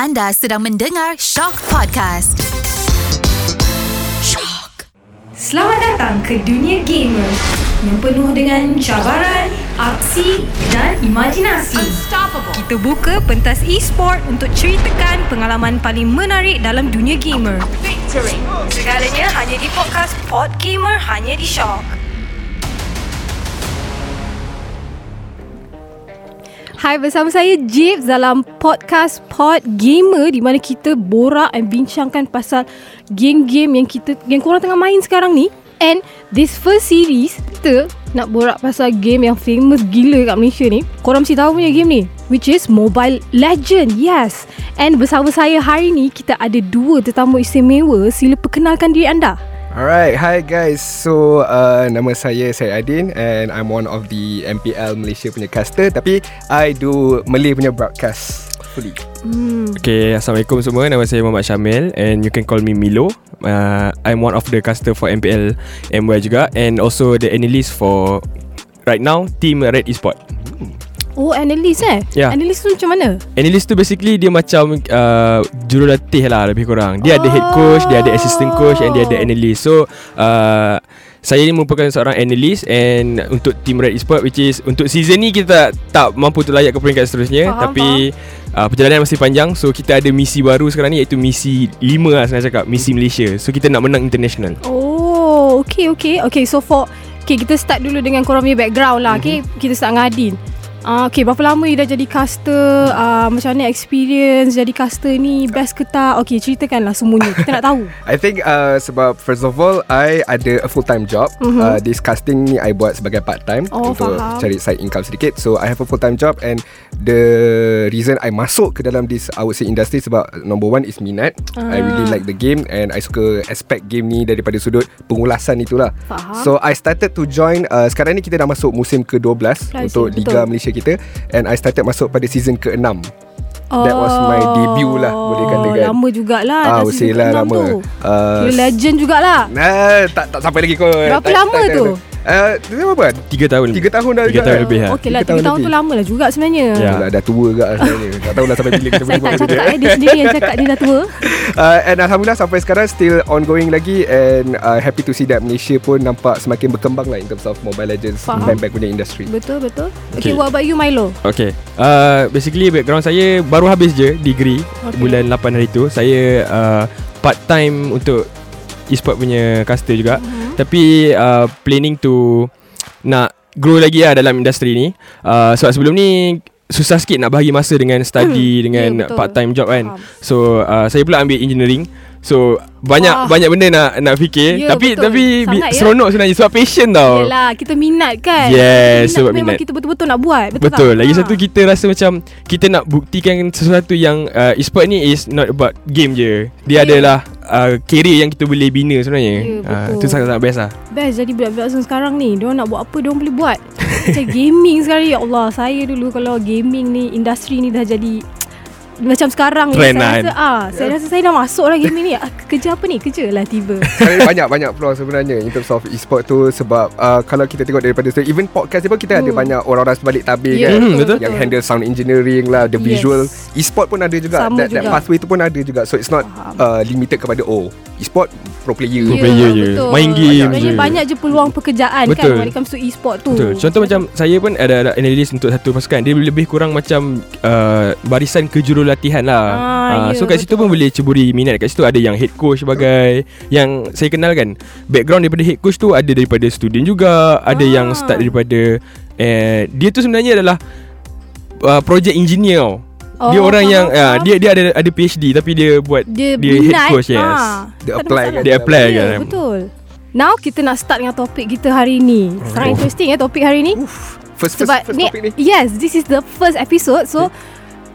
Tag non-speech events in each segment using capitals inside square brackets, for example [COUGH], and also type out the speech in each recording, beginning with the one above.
Anda sedang mendengar Shock Podcast. Shock. Selamat datang ke dunia gamer yang penuh dengan cabaran, aksi dan imajinasi. Kita buka pentas e-sport untuk ceritakan pengalaman paling menarik dalam dunia gamer. Segalanya hanya di podcast Pod Gamer hanya di Shock. Hai bersama saya Jeep dalam podcast Pod Gamer di mana kita borak dan bincangkan pasal game-game yang kita yang korang tengah main sekarang ni. And this first series kita nak borak pasal game yang famous gila kat Malaysia ni. Korang mesti tahu punya game ni which is Mobile Legend. Yes. And bersama saya hari ni kita ada dua tetamu istimewa. Sila perkenalkan diri anda. Alright, hi guys. So uh, nama saya Syed Adin and I'm one of the MPL Malaysia punya caster tapi I do Malay punya broadcast fully. Okay, Assalamualaikum semua. Nama saya Muhammad Syamil and you can call me Milo. Uh, I'm one of the caster for MPL MY juga and also the analyst for right now Team Red Esport. Oh, analyst eh? Ya. Analyst tu macam mana? Analyst tu basically dia macam uh, jurulatih lah lebih kurang. Dia ada head coach, dia ada assistant coach and dia ada analyst. So, uh, saya ni merupakan seorang analyst and untuk team Red Esport which is untuk season ni kita tak mampu untuk layak ke peringkat seterusnya Faham, tapi uh, perjalanan masih panjang so kita ada misi baru sekarang ni iaitu misi 5 lah senang cakap misi Malaysia so kita nak menang international Oh, okay, okay. Okay, so for... Okay, kita start dulu dengan korang punya background lah. Okay, kita start dengan Adin. Uh, okay, berapa lama you dah jadi caster? Uh, macam mana experience jadi caster ni? Best ke tak? Okay, ceritakanlah semuanya. Kita nak tahu. [LAUGHS] I think uh, sebab first of all I ada a full time job. Mhm. Uh, this casting ni I buat sebagai part time Oh, untuk faham. cari side income sedikit. So I have a full time job and the reason I masuk ke dalam this I would say industry sebab number one is minat. I really Ah. like the game and I suka aspect game ni daripada sudut pengulasan itulah. Faham. So I started to join uh, sekarang ni kita dah masuk musim ke-12 I see, untuk betul. Liga Malaysia kita and I started masuk pada season ke-6. That was my debut lah, boleh katakan. Oh, Lama jugalah. Ah, dah season lah ke-enam lama. tu. Uh, legend jugalah. Nah, tak tak sampai lagi kot. Berapa tak, lama tak, tu? Uh, tu berapa? 3 tahun Tiga tahun dah Tiga juga, tahun eh. lebih lah Okay lah, Tiga tahun 3 tahun tu lebih. lama lah juga sebenarnya. Ya. Dah, dah tua juga sebenarnya Tak tahulah sampai bila kita [LAUGHS] Saya boleh tak cakap tu. eh, dia sendiri yang cakap dia dah tua. [LAUGHS] uh, And Alhamdulillah sampai sekarang Still ongoing lagi And uh, happy to see that Malaysia pun nampak Semakin berkembang lah In terms of Mobile Legends Faham. Bank-bank punya industry Betul, betul. Okay, Okay. what about you Milo? Okay uh, Basically background saya Baru habis je Degree Okay. Bulan 8 hari tu Saya uh, Part time untuk E-sport punya caster juga Mhm. Tapi uh, Planning to Nak Grow lagi lah Dalam industri ni uh, Sebab sebelum ni Susah sikit nak bahagi masa Dengan study Dengan Ya, betul. part time job kan Faham. So uh, Saya pula ambil engineering So banyak Wah. banyak benda nak nak fikir Ya, tapi betul. tapi Sangat, ya. seronok sebenarnya sebab passion tau. Yelah, kita minat kan? Yes, minat sebab minat. kita betul-betul nak buat. Betul, Betul. tak? Lagi Ha. satu kita rasa macam kita nak buktikan sesuatu yang uh, e-sport ni is not about game je. Dia Ya. adalah uh, career yang kita boleh bina sebenarnya. Ya, Ah, betul. Itu sangat-sangat best lah. Best jadi budak-budak sekarang ni Diorang nak buat apa Diorang boleh buat Macam gaming sekarang Ya Allah Saya dulu kalau gaming ni Industri ni dah jadi Macam sekarang ni Trend Saya lah rasa ah, Saya rasa saya dah masuk lah gaming ni ah, Kerja apa ni Kerja lah tiba [LAUGHS] Sebenarnya banyak-banyak pro sebenarnya In terms of e-sport tu Sebab uh, Kalau kita tengok daripada story, Even podcast ni pun Kita ada Hmm. banyak orang-orang sebalik tabir Ya, kan Hmm, betul. Yang handle sound engineering lah The Yes. visual E-sport pun ada juga Sama that, that juga. pathway tu pun ada juga So it's not uh, limited kepada Oh E-sport pro player Pro Ya, player je. betul. Main game Sebenarnya je. banyak je peluang pekerjaan kan Betul. When it comes to e-sport tu Betul. Contoh macam saya pun ada, ada analyst untuk satu pasukan. Dia lebih kurang macam uh, barisan kejurulatihan lah. Ah, ya, so kat situ betul. pun boleh ceburi minat. Kat situ ada yang head coach sebagai yang saya kenal kan. Background daripada head coach tu ada daripada student juga, ada Ah. yang start daripada eh dia tu sebenarnya adalah uh, project engineer tau. Oh, dia orang yang uh, faham. dia dia ada ada PhD tapi dia buat Dia, dia head coach, yes. ah, Dia apply masalah. kan Dia apply Ya, kan. betul Now kita nak start dengan topik kita hari ni Sangat Oh. interesting eh topik hari ni First, first, Sebab first ni, topic ni Yes This is the first episode So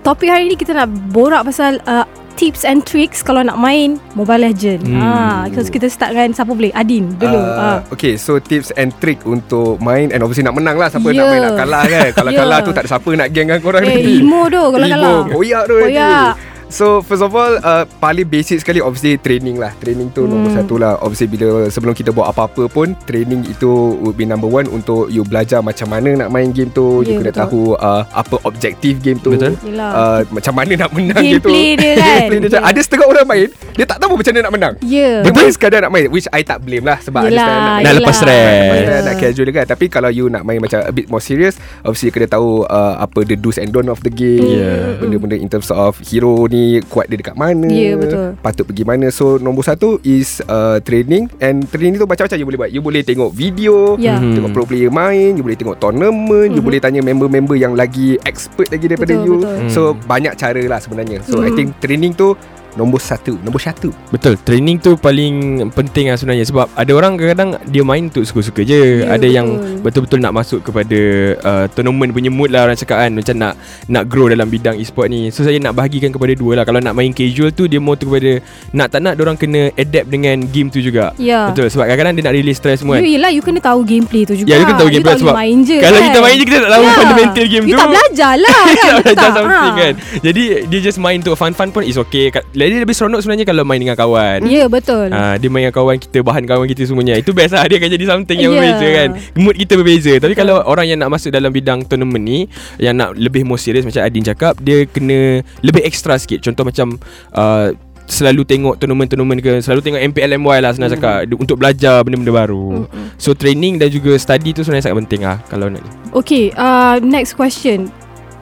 Topik hari ni kita nak borak pasal uh, Tips and tricks Kalau nak main Mobile Legend. Hmm. Ha, so Kita start dengan Siapa boleh? Adin dulu. Uh, uh, Okay so tips and trick Untuk main And obviously nak menang lah. Siapa Ya. nak main nak kalah kan? Kalau [LAUGHS] Ya. kalah tu tak ada siapa nak geng dengan korang Eh nanti. emo tu Kalau kalah. Koyak tu Koyak. So first of all uh, Paling basic sekali Obviously training lah Training tu hmm. nombor satu lah Obviously bila Sebelum kita buat apa-apa pun Training itu Would be number one Untuk you belajar Macam mana nak main game tu Ya, You kena betul. tahu uh, Apa objektif game tu Betul. Yelah. uh, Macam mana nak menang game tu Gameplay dia kan. [LAUGHS] Gameplay dia macam Ada setengah orang main Dia tak tahu macam mana nak menang Ya Dia main sekadar nak main Which I tak blame lah Sebab Yelah, ada setengah nak lepas stress. Ya. nak casual kan Tapi kalau you nak main macam A bit more serious Obviously you kena tahu uh, Apa the do's and don't of the game Yeah. Benda-benda in terms of Hero ni Kuat dia dekat mana Ya, betul. Patut pergi mana So nombor satu Is uh, training And training tu macam-macam you boleh buat You boleh tengok video Ya. Mhm. Tengok pro player main You boleh tengok tournament You boleh tanya member-member Yang lagi expert lagi daripada Betul, you betul. So banyak cara lah sebenarnya So I Mhm. think training tu Nombor satu Nombor satu. Betul Training tu paling penting lah sebenarnya. Sebab ada orang kadang-kadang Dia main untuk suka-suka je. Ya, Ada betul. yang betul-betul nak masuk kepada uh, Tournament punya mood lah orang cakap kan. Macam nak nak grow dalam bidang e-sport ni. So saya nak bahagikan kepada dua lah. Kalau nak main casual tu Dia more tu kepada Nak tak nak orang kena adapt dengan game tu juga. Ya. Betul. Sebab kadang-kadang dia nak release stress semua kan. You yelah You kena tahu gameplay tu juga. Ya, you kena tahu gameplay sebab main je Kalau kan? kita main je Kita tak tahu Ya. fundamental game you tu. tak belajar lah [LAUGHS] kan? Tak belajar tak? something Ha. kan. Jadi dia just main untuk fun-fun pun is okay. Kat- Lagi lebih seronok sebenarnya Kalau main dengan kawan. Ya betul. Ha, dia main dengan kawan kita Bahan kawan kita semuanya. Itu best lah. Dia akan jadi something yang Ya. berbeza kan. Mood kita berbeza. Tapi kalau orang yang nak masuk dalam bidang tournament ni Yang nak lebih more serious Macam Adin cakap Dia kena lebih extra sikit. Contoh macam uh, Selalu tengok tournament-tournament ke Selalu tengok MPLMY lah senang cakap. Dia- Untuk belajar benda-benda baru. So training dan juga study tu sebenarnya sangat penting lah Kalau nak Okay uh, Next question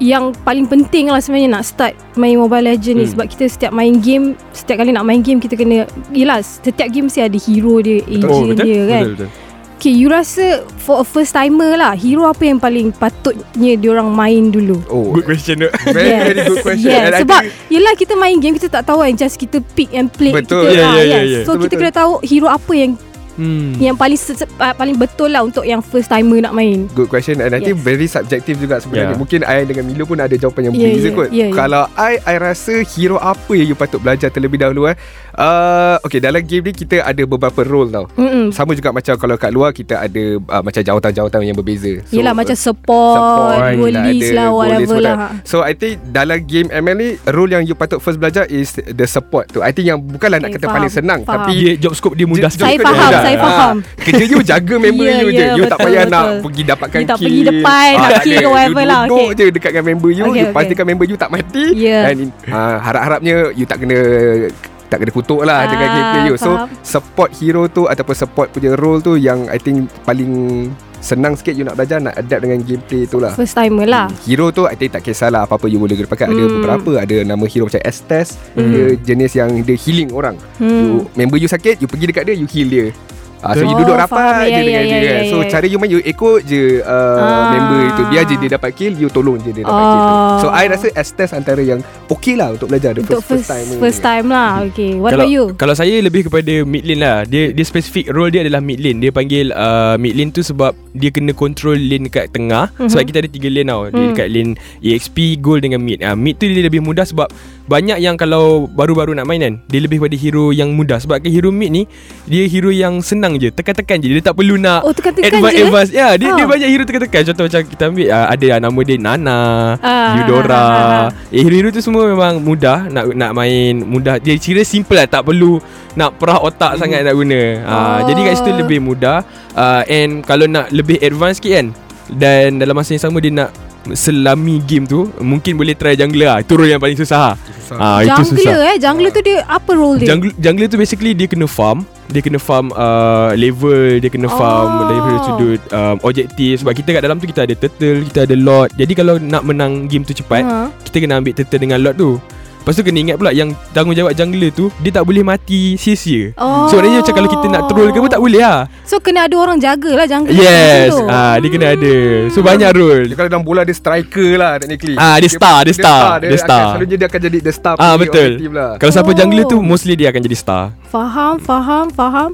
yang paling penting lah sebenarnya nak start main Mobile Legend ni Hmm. sebab kita setiap main game setiap kali nak main game kita kena yelah setiap game mesti ada hero dia agent dia kan Oh, Betul, betul. Okay you rasa for a first timer lah hero apa yang paling patutnya diorang main dulu Oh Good question tu [LAUGHS] Very Yes. very good question Yes, And I sebab think- yelah kita main game kita tak tahu kan just kita pick and play Betul. kita Ya, ah, ya, ya, yes. ya. So Betul, kita betul. kena tahu hero apa yang hmm. yang paling ah, paling betul lah untuk yang first timer nak main. Good question And I think Yes. very subjective juga sebenarnya Yeah. Mungkin I dengan Milo pun ada jawapan yang Yeah, berbeza yeah, kot yeah, yeah. Kalau I, I rasa hero apa yang you patut belajar terlebih dahulu eh uh, Okay dalam game ni kita ada beberapa role tau Mm-mm. Sama juga macam kalau kat luar kita ada uh, macam jawatan-jawatan yang berbeza Yelah macam support, kita goalies lah whatever lah. So I think dalam game ML ni Role yang you patut first belajar is the support tu I think yang bukanlah nak Okay, kata faham, paling senang faham. Tapi Dia job scope dia mudah Saya faham, saya Ah, faham. Kerja you jaga member Ya, you je ya, You tak betul, payah betul. nak Pergi dapatkan You tak kill pergi depan, nak tak kill ada. ke whatever You lah, duduk okay. je dekat dengan member you Okay, You okay. pastikan member you tak mati Ya. Dan uh, harap-harapnya You tak kena tak kena kutuk lah Ah, dengan gameplay you So faham. support hero tu Ataupun support punya role tu Yang I think paling Senang sikit you nak belajar Nak adapt dengan gameplay tu lah First timer lah. Hero tu I think tak kisahlah Apa-apa you boleh pakai Ada Hmm. beberapa Ada nama hero macam Estes Dia jenis yang Dia healing orang Hmm. you, Member you sakit You pergi dekat dia You heal dia Ah, so you Oh, duduk faham. rapat Ya, je dengan ya, dia ya, kan. ya, So ya. cara you main You ikut je uh, Ah. Member itu Biar je dia dapat kill You tolong je dia dapat Oh. kill So I rasa Estes antara yang Okay lah Untuk belajar The Untuk first, first time first time lah. Okay, what kalau, about you? Kalau saya lebih kepada mid lane lah Dia dia spesifik role dia adalah mid lane Dia panggil uh, mid lane tu sebab Dia kena control lane kat tengah Mhm. Sebab kita ada tiga lane tau Dia Hmm. dekat lane EXP, gold dengan mid uh, Mid tu dia lebih mudah sebab Banyak yang kalau baru-baru nak main kan Dia lebih pada hero yang mudah Sebab ke hero mid ni Dia hero yang senang je Tekan-tekan je Dia tak perlu nak Oh, tekan-tekan advance, je, eh? advance. Ya, dia, dia Ah. banyak hero tekan-tekan Contoh macam kita ambil uh, Ada uh, nama dia Nana Ah, Eudora ah, ah, ah. Eh hero-hero tu semua memang mudah nak nak main mudah. Dia kira simple lah tak perlu nak perah otak sangat nak guna. Ah Oh. jadi kat situ lebih mudah. Ah and kalau nak lebih advance sikit kan dan dalam masa yang sama dia nak selami game tu mungkin boleh try jungler lah. Itu role yang paling susah. Susah. Ah itu Jungler susah. eh Jungler tu dia Apa role dia Jungler, jungler tu basically dia kena farm Dia kena farm uh, level Dia kena farm Oh. daripada sudut um, objektif Sebab kita kat dalam tu kita ada turtle Kita ada lord Jadi kalau nak menang game tu cepat Ha. kita kena ambil turtle dengan lot tu Lepas tu kena ingat pula Yang tanggungjawab jungler tu Dia tak boleh mati sia-sia Oh. So maknanya macam kalau kita nak troll ke pun tak boleh lah So kena ada orang jaga lah jungler Yes tu. ah, Dia kena ada So banyak role Dia kalau dalam bola Dia striker lah technically Ah, dia star, dia star, Dia, dia star. Akan, selalunya dia akan jadi The star Ah betul lah. Kalau siapa Oh. jungler tu Mostly dia akan jadi star Faham, faham, faham.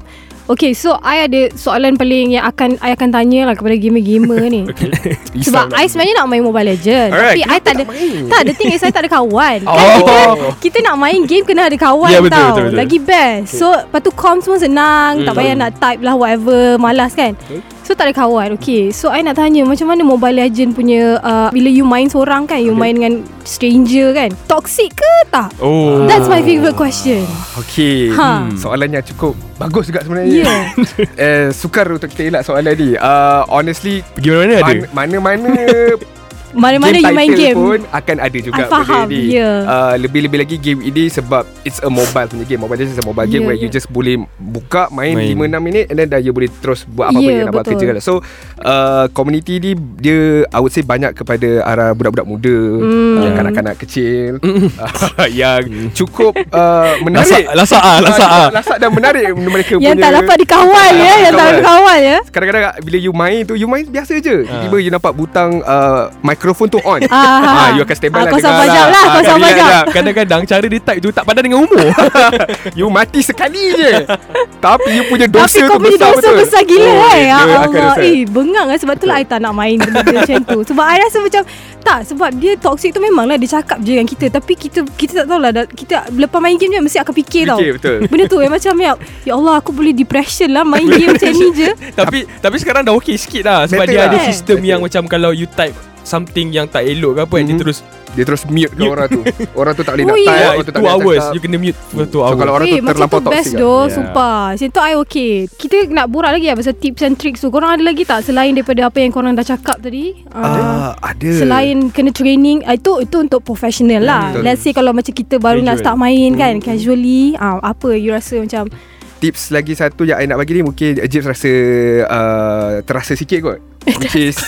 Okay, so I ada soalan paling yang akan I akan tanya lah kepada gamer-gamer [LAUGHS] ni. Sebab I sebenarnya nak main Mobile Legend Alright, Tapi I tak ada Tak ada thing is I tak ada kawan. Oh. Kan kita Kita nak main game Kena ada kawan Ya, betul, tau. betul, betul. Lagi best. So Lepas tu com semua senang Tak payah nak type lah whatever Malas kan. So So tak ada kawan. Okay. So I nak tanya Macam mana Mobile Legend punya uh, Bila you main seorang kan You main dengan Stranger kan Toxic ke tak? Oh. That's my favourite question. Okay. Ha. hmm. Soalannya cukup Bagus juga sebenarnya. Yeah. [LAUGHS] eh, Sukar untuk kita elak soalan ni. Uh, Honestly Pergi mana-mana ada? man- Mana-mana Mana-mana you main game pun Akan ada juga I faham, benda ni ya. uh, Lebih-lebih lagi game ini Sebab It's a mobile punya game Mobile Legends is a mobile game Ya, Where you ya. just boleh Buka Main, Main. 5-6 minit And then dah you boleh terus Buat apa-apa yang nak buat betul. kerja lah. So uh, Community ni Dia I would say banyak kepada Arah budak-budak muda Hmm. yang Kanak-kanak kecil [LAUGHS] Yang [LAUGHS] cukup uh, Menarik Lasak Lasak ah Lasak ah Lasak dan menarik [LAUGHS] Mereka Yang punya tak dapat dikawal ya Yang tak dapat dikawal ya Kadang-kadang bila you main tu You main biasa je Tiba-tiba you nampak butang uh, Mikrofon tu on. [LAUGHS] Ah, Ah, you akan standby ah, lah kau dengar sabar jap lah, kau Ah, sabar relax jap. lah. Kadang-kadang cara dia type tu Tak padan dengan umur. [LAUGHS] You mati sekali je. Tapi you punya dosa Tapi kau tu punya besar dosa betul. besar gila Oh, eh. Ya Allah. Eh bengang lah Sebab tu lah I tak nak main Benda macam tu. [LAUGHS] Sebab I rasa macam Tak sebab dia toxic tu Memang lah dia cakap je dengan kita. Tapi kita Kita tak tahu lah dah- Kita lepas main game je Mesti akan fikir, tau. Fikir, betul. Benda tu yang macam ya, ya Allah aku boleh depression lah Main game macam ni je. Tapi Tapi sekarang dah okey sikit lah Sebab Better dia ada lah. sistem Better. yang macam Kalau you type Something yang tak elok ke apa mm Dia Mhm. terus Dia terus mute Mute. orang tu. Orang tu tak boleh nak ya. type yeah, Orang tu tak 2 boleh hours. Cakap. You kena mute for 2 So hours. kalau orang Eh tu macam terlampau tu best toxic doh Yeah. Sumpah. Macam tu I okay. Kita nak borak lagi lah Pasal tips and tricks. Tu Korang ada lagi tak Selain daripada apa yang korang dah cakap tadi? Ah, ada. Selain kena training ah, Itu itu untuk professional lah. Betul. Let's say kalau macam kita baru nak Casual. start main kan Casually ah, Apa you rasa macam? Tips lagi satu yang I nak bagi ni Mungkin Jeeps rasa uh, Terasa sikit kot. [LAUGHS] Which is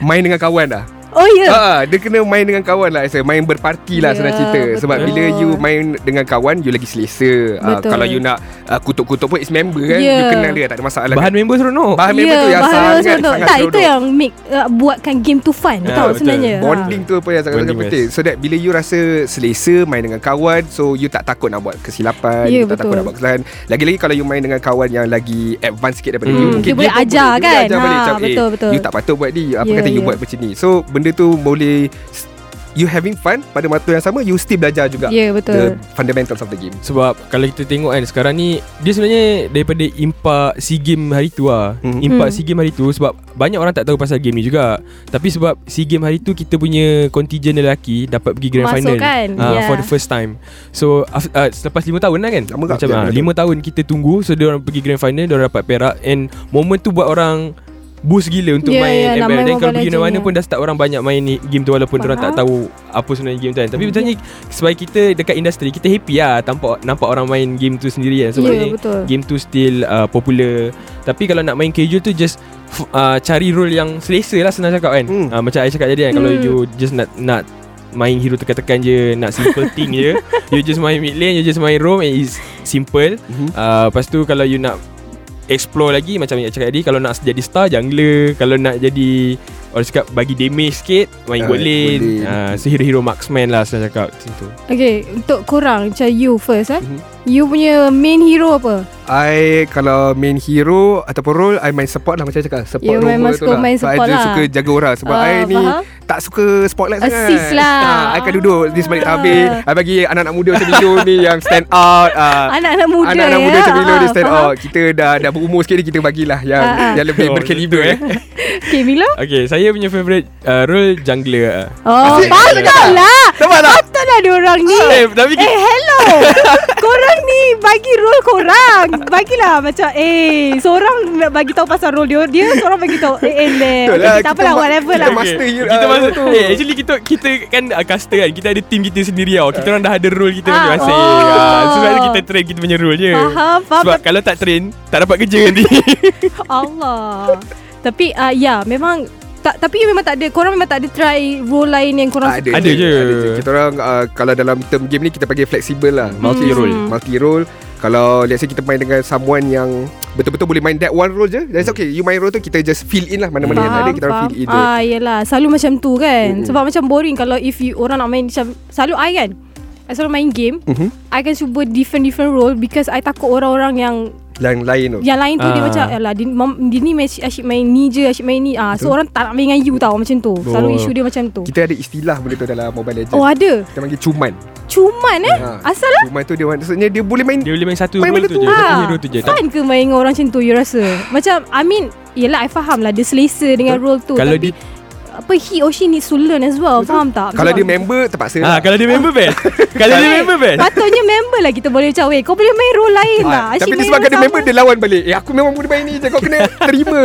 Main dengan kawan dah Oh ya yeah. Ah, dia kena main dengan kawan lah Saya main berparti lah Ya, senang cerita Sebab betul. bila you main dengan kawan You lagi selesa Betul. Kalau you nak uh, kutuk-kutuk pun It's member kan Ya. You kenal dia tak ada masalah Bahan member seronok Bahan member tu yang bahan sangat member seronok. sangat Tak itu seronok. yang make uh, Buatkan game tu fun Ya, Tahu betul. sebenarnya Bonding tu apa yang sangat-sangat Bonding penting So that bila you rasa selesa Main dengan kawan So you tak takut nak buat kesilapan Ya, You tak takut betul. nak buat kesalahan Lagi-lagi kalau you main dengan kawan Yang lagi advance sikit daripada Hmm, you dia Mungkin boleh pun ajar dia kan? boleh ajar balik Ha, macam, betul, eh, betul. You tak patut buat ni Apa Ya, kata you ya. buat macam ni So benda tu boleh You having fun Pada waktu yang sama You still belajar juga Ya betul The fundamentals of the game Sebab kalau kita tengok kan Sekarang ni Dia sebenarnya Daripada impak SEA Game hari tu lah Mhm. Impak Hmm. SEA Game hari tu Sebab banyak orang tak tahu pasal game ni juga Tapi sebab SEA Game hari tu Kita punya Contingent lelaki Dapat pergi grand Masuk final kan? Ah, Yeah. For the first time So af- uh, Selepas 5 tahun lah kan Lama? Macam Ya, ah, betul. 5 tahun kita tunggu So dia orang pergi grand final Dia orang dapat perak And moment tu buat orang Boost gila untuk Yeah, main yeah, ML Dan kalau pergi Legend mana ni. pun Dah start orang banyak main ni game tu Walaupun orang tak tahu Apa sebenarnya game tu kan. Tapi sebenarnya Sebagai kita dekat industri Kita happy lah Nampak, nampak orang main game tu sendiri kan. Sebab Ya ni betul. game tu still uh, popular. Tapi kalau nak main casual tu Just f- uh, cari role yang selesa lah senang cakap kan. Hmm. uh, Macam I cakap tadi kan Kalau Hmm. you just nak nak main hero tekan-tekan je Nak simple [LAUGHS] thing je You just main mid lane You just main roam And it's simple. Mhm. uh, Lepas tu kalau you nak Explore lagi Macam yang cakap tadi Kalau nak jadi star Jungler Kalau nak jadi Orang cakap bagi damage sikit Main Ah, uh, lane boleh. uh, So hero-hero marksman lah Senang cakap Macam tu Okay Untuk korang Macam you first eh Mhm. You punya main hero apa I kalau main hero ataupun role I main support lah macam cakap support You memang tu suka lah. main so, I support just lah. suka jaga orang sebab Ah, I ni faham. tak suka spotlight sangat Assist lah. Ah, I akan duduk di sebalik Ah. tabir I bagi anak-anak muda macam Milo ni yang stand out ah, Anak-anak muda Anak-anak ya? muda macam Milo Ah, dia stand faham. out Kita dah dah berumur sikit ni Kita bagilah yang, Ah, ah. yang lebih Oh, berkaliber eh. [LAUGHS] Okay Milo Okay saya punya favourite uh, Role jungler Oh Asyik. patut lah Nampak tak? Patut lah diorang ni Eh tapi Eh hello ni [LAUGHS] role korang. Bagilah macam Eh Seorang nak bagi tahu pasal role dia Dia seorang bagi tahu Eh eh leh Betul okay, lah, Tak kita apalah ma- whatever kita lah. ma- master you, kita ah, masuk tu. Eh actually kita Kita kan uh, caster kan Kita ada team kita sendiri tau. Kita orang dah ada role kita Ah, masing-masing. Oh. ah, So sebenarnya kita train kita punya role je. Faham Faham. Sebab kalau tak train Tak dapat kerja nanti. [LAUGHS] Allah. Tapi uh, ya Memang tak, tapi memang tak ada Korang memang tak ada try Role lain yang korang ada, Ada je. ada je. Kita orang uh, Kalau dalam term game ni Kita panggil flexible lah. Multi role. Hmm. Multi role Kalau let's say kita main dengan someone yang Betul-betul boleh main that one role je That's okay. You main role tu Kita just fill in lah Mana-mana yang ada. Kita orang fill in je. Ah, yelah. Selalu macam tu kan. Mm-mm. Sebab macam boring Kalau if you Orang nak main macam Selalu I kan I selalu main game Mhm. I akan cuba different-different role Because I takut orang-orang yang Yang lain tu? Yang lain tu dia Ah. macam Alah dia, mam, dia ni match, asyik main ni je Asyik main ni. Ah, So orang tak nak main dengan you tau Macam tu. Selalu Oh. isu dia macam tu. Kita ada istilah benda tu dalam Mobile Legends. Oh ada? Kita panggil cuman. Cuman eh? Ha. Asal lah Cuma tu dia maksudnya dia boleh main Dia boleh main satu Main role benda tu tu. je Satu Ah, hero tu je. Fun ke main dengan orang macam tu You rasa? Macam I mean Yelah I faham lah Dia selesa dengan role tu Kalau Tapi dia apa He or she needs to learn as well. Faham tak? Kalau dia member terpaksa Ah, lah. Kalau dia member best. [LAUGHS] Kalau dia member best. Patutnya member lah kita boleh macam Weh kau boleh main role lain lah. Ah, Asyik tapi disebabkan dia member Dia lawan balik. Eh aku memang boleh main ni je Kau kena [LAUGHS] terima.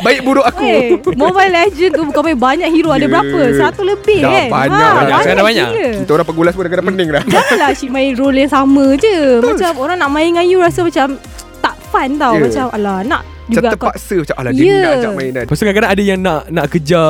Baik buruk aku. Eh, Mobile Legend tu Kau main banyak hero Ada Ya. berapa? Satu lebih Dah kan? banyak, ha, banyak. Sekarang banyak. gila. Kita orang pegulas pun dah kena pening dah. Janganlah asyik main role yang sama je. Macam orang nak main dengan you Rasa macam Tak fun tau. Ya. Macam alah nak Macam juga kau terpaksa Macam alah dia ni Ya. nak ajak main kan tu kadang-kadang ada yang nak nak kejar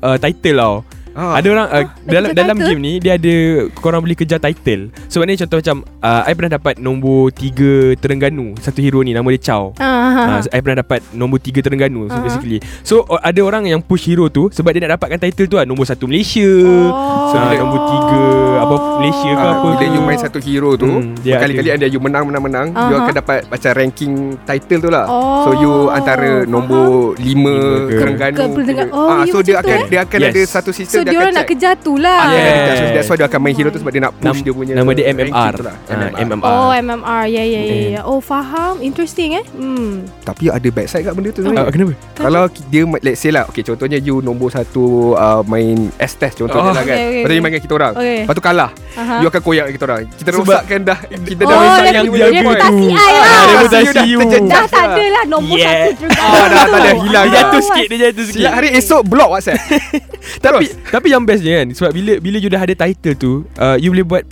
uh, title tau. Ah. Ada orang uh, nak dalam dalam title? game ni dia ada korang boleh kejar title. So maknanya contoh macam uh, I pernah dapat nombor 3 Terengganu. Satu hero ni nama dia Chow. Ah, ah, Ha, ah. I pernah dapat nombor 3 Terengganu so Ah. basically. So o- ada orang yang push hero tu sebab dia nak dapatkan title tu lah nombor 1 Malaysia. Oh. So bila nombor 3 apa Malaysia ke Ah, apa bila tu. you main satu hero tu Hmm, Kali-kali ada. ada you menang menang menang You Aha. akan dapat macam ranking title tu lah Oh, So you antara faham. nombor 5 Lima ke? Terengganu Ke Terengganu. Oh, ah, you So dia akan eh? Dia akan Yes. ada satu So sistem dia orang nak kejar tu lah Ah, Yeah. yeah. so That's why dia akan main hero tu Sebab dia nak push Nam- dia punya Nama dia MMR. lah. Ah, MMR. Oh MMR Ya ya ya ya Oh faham Interesting eh hmm. Tapi ada backside kat benda tu sebenarnya kenapa? Kalau dia Let's say lah Okay contohnya you nombor satu uh, Main S-Test contohnya Oh. lah kan Okay, okay, Lepas tu you okay. main dengan kita orang Okay. Lepas tu kalah Aha. You akan koyak kita orang Kita Sebab- rosakkan dah Kita dah Oh, rosak dia- yang dia reputasi I lah. Ah, reputasi dah you. terjejas Dah tak lah. ada lah Nombor Yeah. satu Terengganu Ah, dah tak ada, hilang Dia dah. jatuh sikit Dia jatuh sikit hari esok block WhatsApp [LAUGHS] Tapi tapi yang bestnya kan Sebab bila bila you dah ada title tu uh, You boleh buat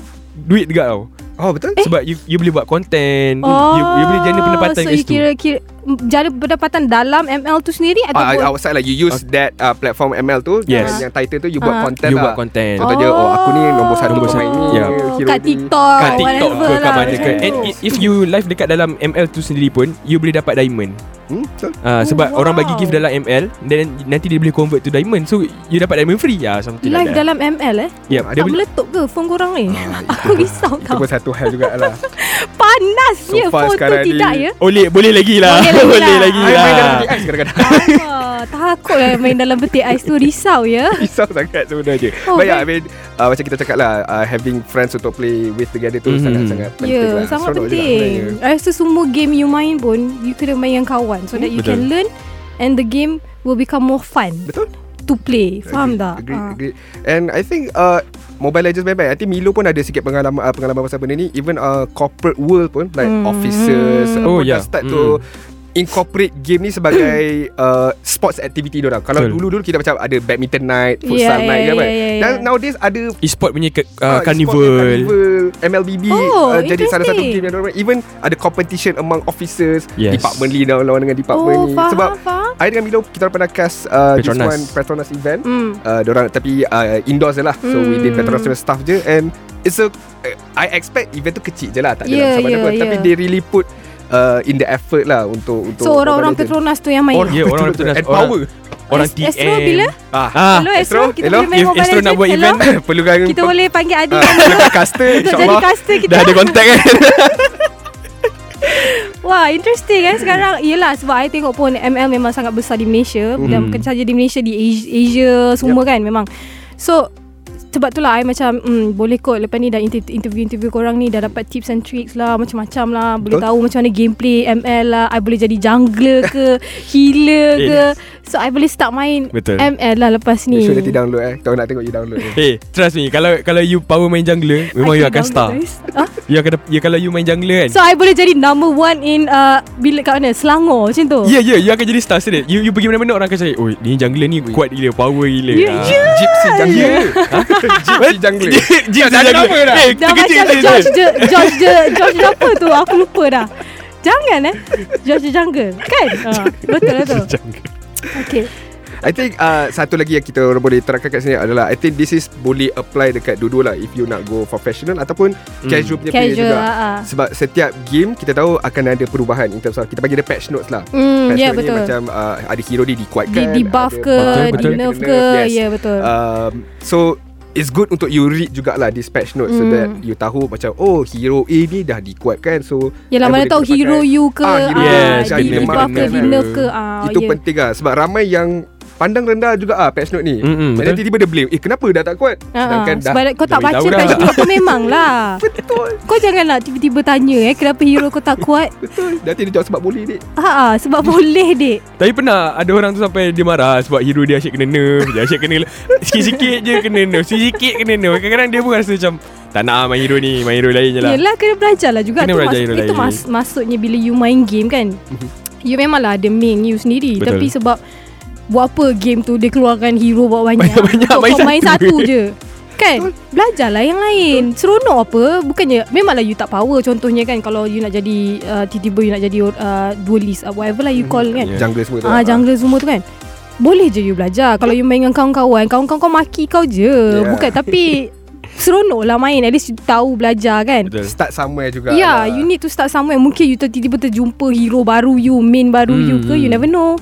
Duit juga tau Oh betul eh? Sebab you, you boleh buat content Oh, you, you boleh jana pendapatan So kat you situ kira, kira Jana pendapatan dalam ML tu sendiri Ah, Ataupun outside lah You use that uh, platform ML tu Yes. Yang title tu You buat Ah. content You lah. buat content. Contohnya oh. aku ni nombor satu Nombor pemain satu. ni. Ya. hero Kat ni. TikTok Kat TikTok ke kat lah, mana ke. And if you live dekat dalam ML tu sendiri pun You boleh dapat diamond. Hmm, betul. Uh, Sebab Oh, orang bagi wow. gift dalam ML Then nanti dia boleh convert to diamond. So you dapat diamond free. Ya Something Live like dalam ML eh? Yep, Tak boleh meletup ke phone korang ni? Ah, [LAUGHS] Aku risau Itu tau. pun satu hal jugalah. [LAUGHS] Panasnya So phone tu ni- tidak ya? Boleh boleh lagi lah. Boleh lagi lah. lagi I main dalam lah peti ais kadang-kadang Takut lah main dalam peti ais tu Risau ya [LAUGHS] Risau sangat sebenarnya Oh, But yeah I mean uh, Macam kita cakap lah uh, Having friends untuk play with together tu Mhm. Sangat-sangat Ya, penting lah sangat Seronok penting. sebenarnya. I rasa semua game you main pun you kena main dengan kawan so that you Betul. can learn and the game will become more fun Betul to play. Faham tak? Agree, Ah. agree. And I think uh, Mobile Legends baik-baik I think Milo pun ada sikit pengalaman uh, pengalaman pasal benda ni Even uh, corporate world pun Like Hmm. officers Oh, pun dah ya. start to Incorporate game ni sebagai [CLEARS THROAT] uh, Sports activity orang. Kalau Betul. dulu-dulu kita macam Ada badminton night Futsal Yeah, night yeah, kan yeah, yeah, Dan yeah. nowadays ada E-sport punya ke, uh, e-sport carnival carnival MLBB Oh, uh, Jadi salah satu game yang orang Even ada competition among officers Yes. Department lead lawan dengan department Oh, ni faham, Sebab faham. I dengan Milo Kita orang pernah cast uh, This Petronas. one Petronas event Hmm. uh, Diorang tapi uh, indoors je lah So we did Hmm. Petronas staff je And it's a I expect event tu kecil je lah Tak ada Yeah, sama yeah, yeah, Tapi yeah. they really put uh, In the effort lah Untuk untuk So orang-orang. Petronas tu yang main. Orang Ya, orang. Petronas. And power Orang TM Astro bila? ah. Ah, Hello Astro, Astro, kita hello. boleh main If Mobile Astro nak buat Hello? [LAUGHS] event, Perlukan Kita boleh panggil Adi ah, Perlukan caster untuk jadi InsyaAllah caster kita. Dah ada contact kan [LAUGHS] Wah, interesting kan sekarang. Yelah sebab I tengok pun ML memang sangat besar di Malaysia Mhm. dan bukan saja di Malaysia di Asia, Asia semua kan memang. So sebab tu lah I macam hmm, Boleh kot. Lepas ni dah inter- interview-interview korang ni Dah dapat tips and tricks lah Macam-macam lah. Boleh Betul. tahu macam mana gameplay ML lah. I boleh jadi jungler ke [LAUGHS] Healer ke. So I boleh start main Betul. ML lah lepas Make ni sure nanti download eh. Kita nak tengok you download. Ni Hey, trust me. Kalau kalau you power main jungler Memang I you akan star guys. Ah? You akan ya, Kalau you main jungler kan So I boleh jadi number one in uh, Bila kat mana Selangor macam tu Ya, yeah, ya, yeah, you akan jadi star straight. You, you pergi mana-mana orang akan cakap, "Oh, ni jungler ni kuat gila, power gila." Ya, Ah. ya. Gypsy jungler [LAUGHS] Gypsy jungler Gypsy jungler. nama dah. Eh, Dah macam saya. George the George George the apa tu Aku lupa dah Jangan eh George Jungle Kan uh, Betul betul [LAUGHS] Okay I think uh, satu lagi yang kita boleh terangkan kat sini adalah I think this is boleh apply dekat dua-dua lah if you nak go professional ataupun casual punya player Casual juga. ah, ah. Sebab setiap game kita tahu akan ada perubahan in terms of kita bagi dia patch notes lah. Hmm, patch ya note betul. ni macam uh, ada hero dia dikuatkan, Di, di buff ke Di nerf ke yes. Ya betul Um, so it's good untuk you read jugalah this patch note so Hmm. that you tahu macam oh hero A ni dah dikuatkan so Yelah mana tahu hero pakai. you ke Ah, hero ah, Yes, Di, di buff ke Di nerf ke ah, itu ya. penting lah sebab ramai yang pandang rendah juga ah patch note ni. Mm-mm, Dan tiba-tiba dia blame, "Eh kenapa dah tak kuat?" Ah, Sedangkan dah sebab kau tak dah baca patch dah. note tu memang lah [LAUGHS] betul. Kau janganlah tiba-tiba tanya eh Kenapa hero kau tak kuat [LAUGHS] Betul. Nanti dia jawab sebab boleh dek. Ha ah, sebab boleh dek Tapi pernah ada orang tu sampai dia marah sebab hero dia asyik kena nerf, dia asyik kena sikit-sikit je kena nerf, sikit kena nerf. Kadang-kadang dia pun rasa macam tak nak main hero ni, main hero lain je lah. Yelah kena belajar lah juga Kena tu belajar mas- hero Itu lain. mas- maksudnya bila you main game kan You memanglah ada main you sendiri Betul. Tapi sebab Buat apa game tu Dia keluarkan hero buat banyak Banyak-banyak Untuk main kau main satu. satu je Kan Belajarlah yang lain Seronok apa Bukannya Memanglah you tak power Contohnya kan Kalau you nak jadi uh, Tiba-tiba you nak jadi uh, Duelist uh, Whatever lah you call kan Yeah. Jungle semua tu. Ah, jungler semua tu kan Boleh je you belajar Kalau you main dengan kawan-kawan Kawan-kawan kau maki kau je Yeah. Bukan tapi Seronok lah main At least you tahu belajar kan Betul. Start somewhere juga. Ya, lah. you need to start somewhere. Mungkin you tiba-tiba terjumpa hero baru you, main baru Hmm, you ke, you hmm. never know.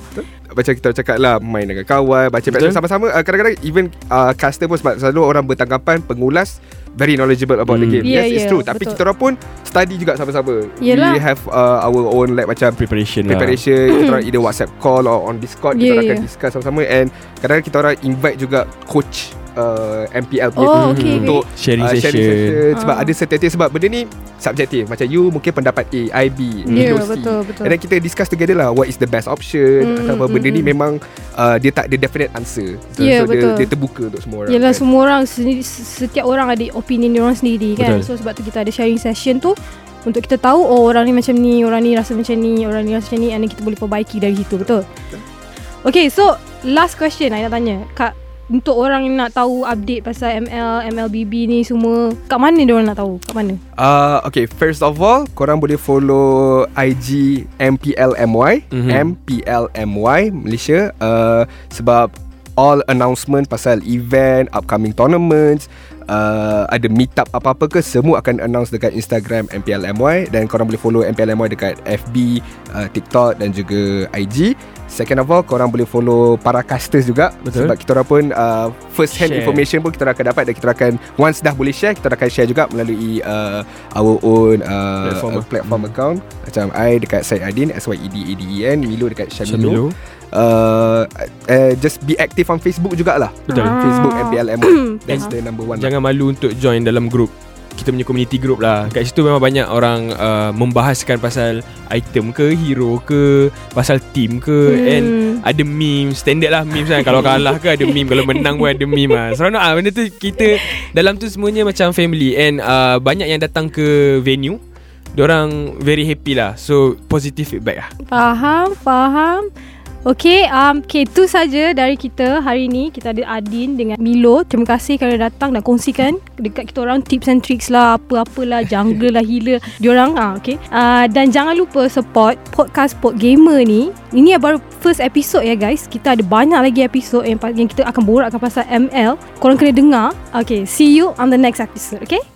Macam kita cakap lah Main dengan kawan Baca Betul. sama-sama uh, Kadang-kadang even uh, Caster pun sebab Selalu orang bertanggapan Pengulas Very knowledgeable about the Hmm. game Yeah, Yes it's yeah, true Tapi betul. kita orang pun Study juga sama-sama Yelah. We have uh, Our own like Macam Preparation, preparation Kita orang [CLEARS THROAT] either WhatsApp call Or on Discord Kita Yeah, orang akan yeah. discuss sama-sama And kadang-kadang kita orang invite juga Coach uh, MPL punya Oh, tu okay, Untuk. Sharing uh, session. sharing session Sebab Ah. ada certain Sebab benda ni Subjektif Macam you mungkin pendapat A I B Ya, Milo C betul, betul. And then kita discuss together lah What is the best option Mm, Atau apa mm, Benda ni mm. memang uh, Dia tak ada definite answer So, Ya, so betul. dia, dia terbuka untuk semua orang Yelah kan. semua orang sendiri, Setiap orang ada opinion dia orang sendiri kan Betul. So sebab tu kita ada sharing session tu Untuk kita tahu Oh orang ni macam ni Orang ni rasa macam ni Orang ni rasa macam ni And then kita boleh perbaiki dari situ Betul? Okay so Last question I nak tanya Kak untuk orang yang nak tahu update pasal ML, MLBB ni semua Kat mana dia orang nak tahu? Kat mana? Uh, okay, first of all, korang boleh follow IG MPLMY, Mhm. MPLMY Malaysia uh, sebab all announcement pasal event, upcoming tournaments, uh, ada meetup apa-apa ke semua akan announce dekat Instagram MPLMY dan korang boleh follow MPLMY dekat FB, uh, TikTok dan juga IG. Second of all, korang boleh follow para casters juga Betul. sebab kita orang pun uh, first hand Share. information pun kita akan dapat dan kita akan once dah boleh share kita akan share juga melalui uh, our own uh, Platform. platform, platform account macam I dekat Syed Adin S Y E D A D E N Milo dekat Syamilo. Uh, uh, just be active on Facebook jugalah. Betul. Ah. Facebook MPLM [COUGHS] that's the number one. Lah. Jangan malu untuk join dalam group. Kita punya community group lah. Kat situ memang banyak orang uh, Membahaskan pasal Item ke Hero ke Pasal team ke Hmm. And ada meme Standard lah memes kan. Kalau kalah ke ada meme. Kalau menang pun ada meme lah. Seronok lah. Benda tu kita Dalam tu semuanya macam family. And uh, banyak yang datang ke venue. Diorang very happy lah. So positive feedback lah. Faham, faham. Okay, um, okay, tu saja dari kita hari ni. Kita ada Adin dengan Milo. Terima kasih kerana datang dan kongsikan dekat kita orang tips and tricks lah, apa-apalah, jungle lah, healer. [LAUGHS] Diorang, ah, okay. Uh, dan jangan lupa support podcast Pod Gamer ni. Ini baru first episode ya guys. Kita ada banyak lagi episode yang, yang kita akan borakkan pasal ML. Korang kena dengar. Okay, see you on the next episode, okay?